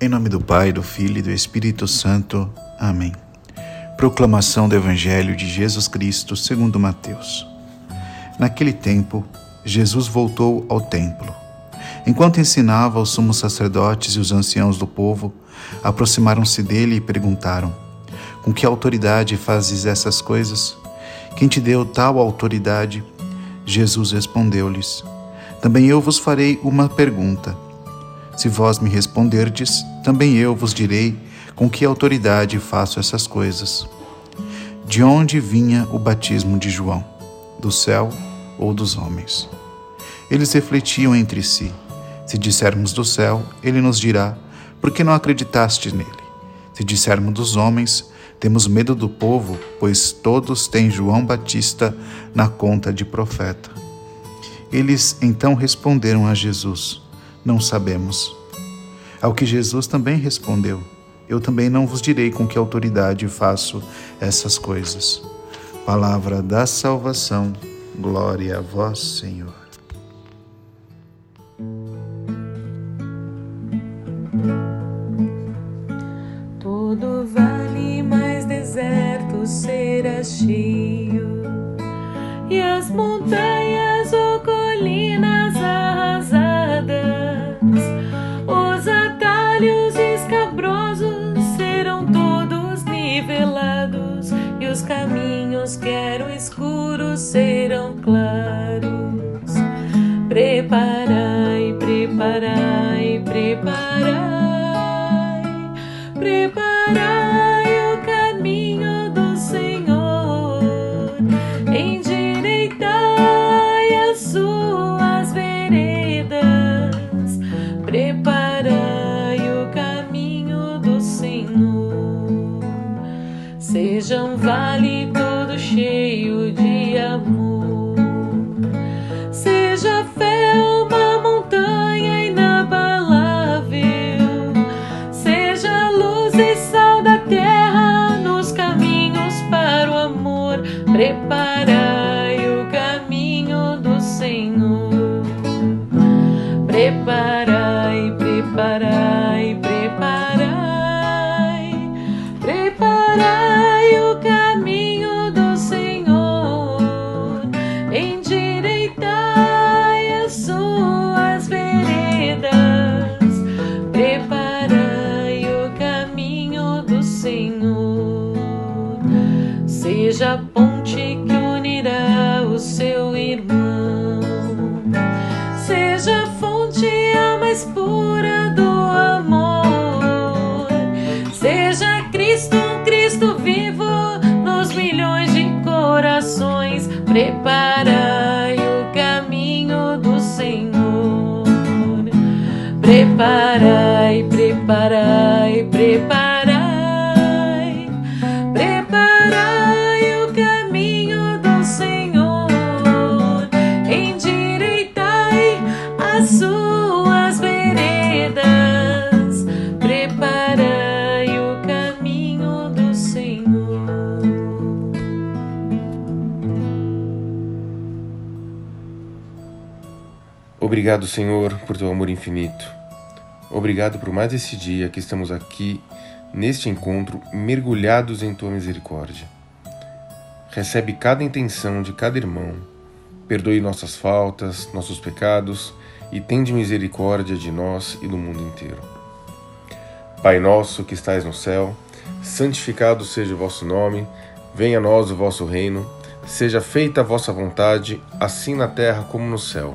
Em nome do Pai, do Filho e do Espírito Santo. Amém. Proclamação do Evangelho de Jesus Cristo segundo Mateus. Naquele tempo, Jesus voltou ao templo. Enquanto ensinava, os sumos sacerdotes e os anciãos do povo aproximaram-se dele e perguntaram: Com que autoridade fazes essas coisas? Quem te deu tal autoridade? Jesus respondeu-lhes: Também eu vos farei uma pergunta. Se vós me responderdes, também eu vos direi com que autoridade faço essas coisas. De onde vinha o batismo de João? Do céu ou dos homens? Eles refletiam entre si. Se dissermos do céu, ele nos dirá: Por que não acreditaste nele? Se dissermos dos homens, temos medo do povo, pois todos têm João Batista na conta de profeta. Eles então responderam a Jesus: Não sabemos. Ao que Jesus também respondeu: Eu também não vos direi com que autoridade faço essas coisas. Palavra da salvação, glória a vós, Senhor. Preparai, preparai, Preparai o caminho do Senhor. Preparai, Obrigado, Senhor, por teu amor infinito. Obrigado por mais esse dia que estamos aqui, neste encontro, mergulhados em tua misericórdia. Recebe cada intenção de cada irmão, perdoe nossas faltas, nossos pecados e tende misericórdia de nós e do mundo inteiro. Pai nosso que estais no céu, santificado seja o vosso nome, venha a nós o vosso reino, seja feita a vossa vontade, assim na terra como no céu.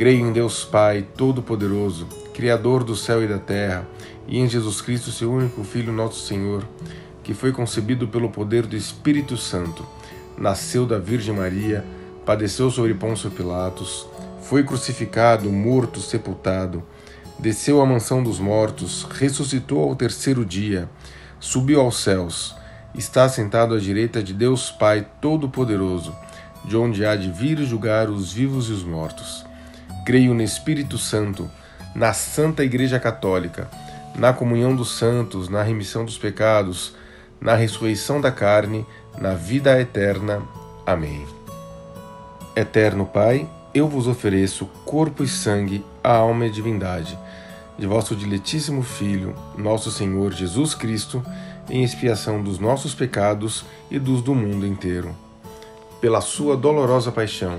Creio em Deus Pai Todo-Poderoso, Criador do céu e da terra, e em Jesus Cristo, seu único Filho, nosso Senhor, que foi concebido pelo poder do Espírito Santo, nasceu da Virgem Maria, padeceu sobre Pôncio Pilatos, foi crucificado, morto, sepultado, desceu à mansão dos mortos, ressuscitou ao terceiro dia, subiu aos céus, está sentado à direita de Deus Pai Todo-Poderoso, de onde há de vir julgar os vivos e os mortos. Creio no Espírito Santo, na Santa Igreja Católica, na comunhão dos santos, na remissão dos pecados, na ressurreição da carne, na vida eterna. Amém. Eterno Pai, eu vos ofereço corpo e sangue, a alma e divindade de vosso diletíssimo Filho, nosso Senhor Jesus Cristo, em expiação dos nossos pecados e dos do mundo inteiro. Pela sua dolorosa paixão,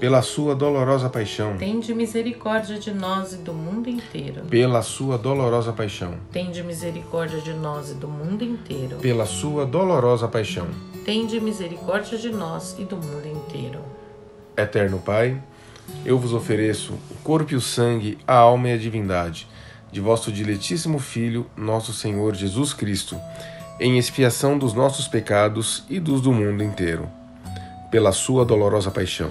Pela sua dolorosa paixão, Tende misericórdia de nós e do mundo inteiro. pela sua dolorosa paixão, Tende misericórdia de nós e do mundo inteiro. pela sua dolorosa paixão. Tende misericórdia de nós e do mundo inteiro. Eterno Pai, eu vos ofereço o corpo e o sangue, a alma e a divindade de vosso diletíssimo Filho, nosso Senhor Jesus Cristo, em expiação dos nossos pecados e dos do mundo inteiro, pela sua dolorosa paixão.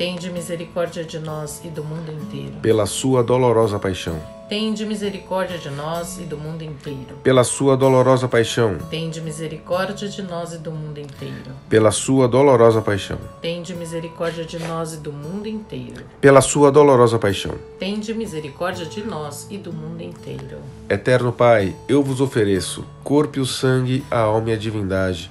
Tende misericórdia de nós e do mundo inteiro. pela sua dolorosa paixão, Tende misericórdia de nós e do mundo inteiro. pela sua dolorosa paixão, Tende misericórdia de nós e do mundo inteiro. pela sua dolorosa paixão, Tende misericórdia de nós e do mundo inteiro. pela sua dolorosa paixão. Tende misericórdia de nós e do mundo inteiro. Eterno Pai, eu vos ofereço corpo e o sangue, a alma e a divindade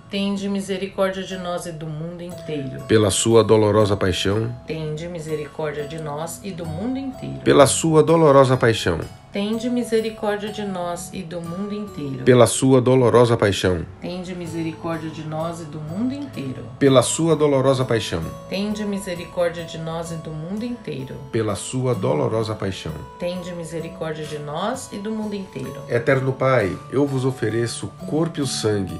Tende misericórdia de nós e do mundo inteiro. pela sua dolorosa paixão, Tende misericórdia de nós e do mundo inteiro. pela sua dolorosa paixão, Tende misericórdia de nós e do mundo inteiro. pela sua dolorosa paixão, Tende misericórdia de nós e do mundo inteiro. pela sua dolorosa paixão, Tende misericórdia de nós e do mundo inteiro. pela sua dolorosa paixão. Tende misericórdia de nós e do mundo inteiro. Eterno Pai, eu vos ofereço o corpo e o sangue,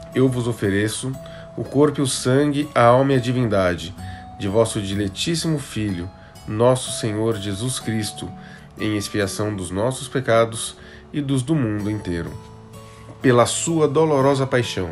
eu vos ofereço o corpo e o sangue, a alma e a divindade de vosso diletíssimo Filho, nosso Senhor Jesus Cristo, em expiação dos nossos pecados e dos do mundo inteiro. Pela sua dolorosa paixão,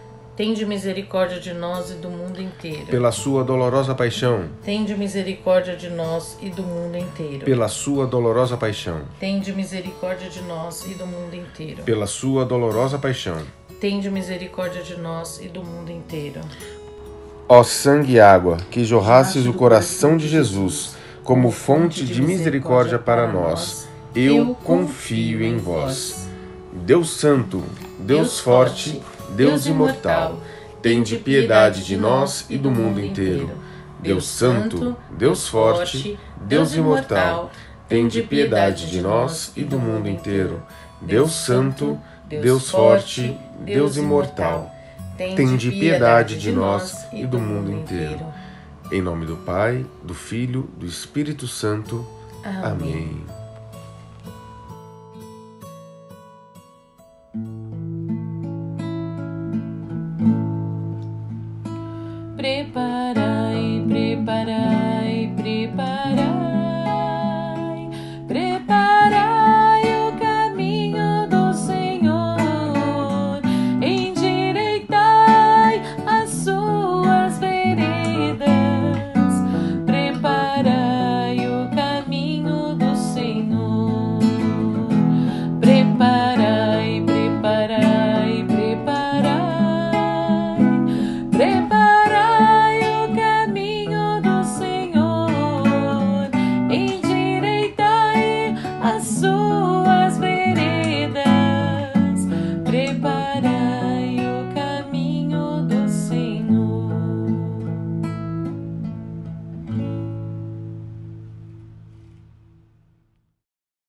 Tende misericórdia de nós e do mundo inteiro. pela sua dolorosa paixão, Tende misericórdia de nós e do mundo inteiro. pela sua dolorosa paixão, Tende misericórdia de nós e do mundo inteiro. pela sua dolorosa paixão. Tende misericórdia de nós e do mundo inteiro. Ó sangue e água, que jorrastes o coração de Jesus como fonte de misericórdia para nós, eu confio em vós. Deus Santo, Deus forte, Deus imortal, tende piedade de nós e do mundo inteiro. Deus Santo, Deus forte, Deus imortal, tende piedade de nós e do mundo inteiro. Deus Santo, Deus forte, Deus imortal, tende piedade de nós e do mundo inteiro. Em nome do Pai, do Filho, do Espírito Santo. Amém.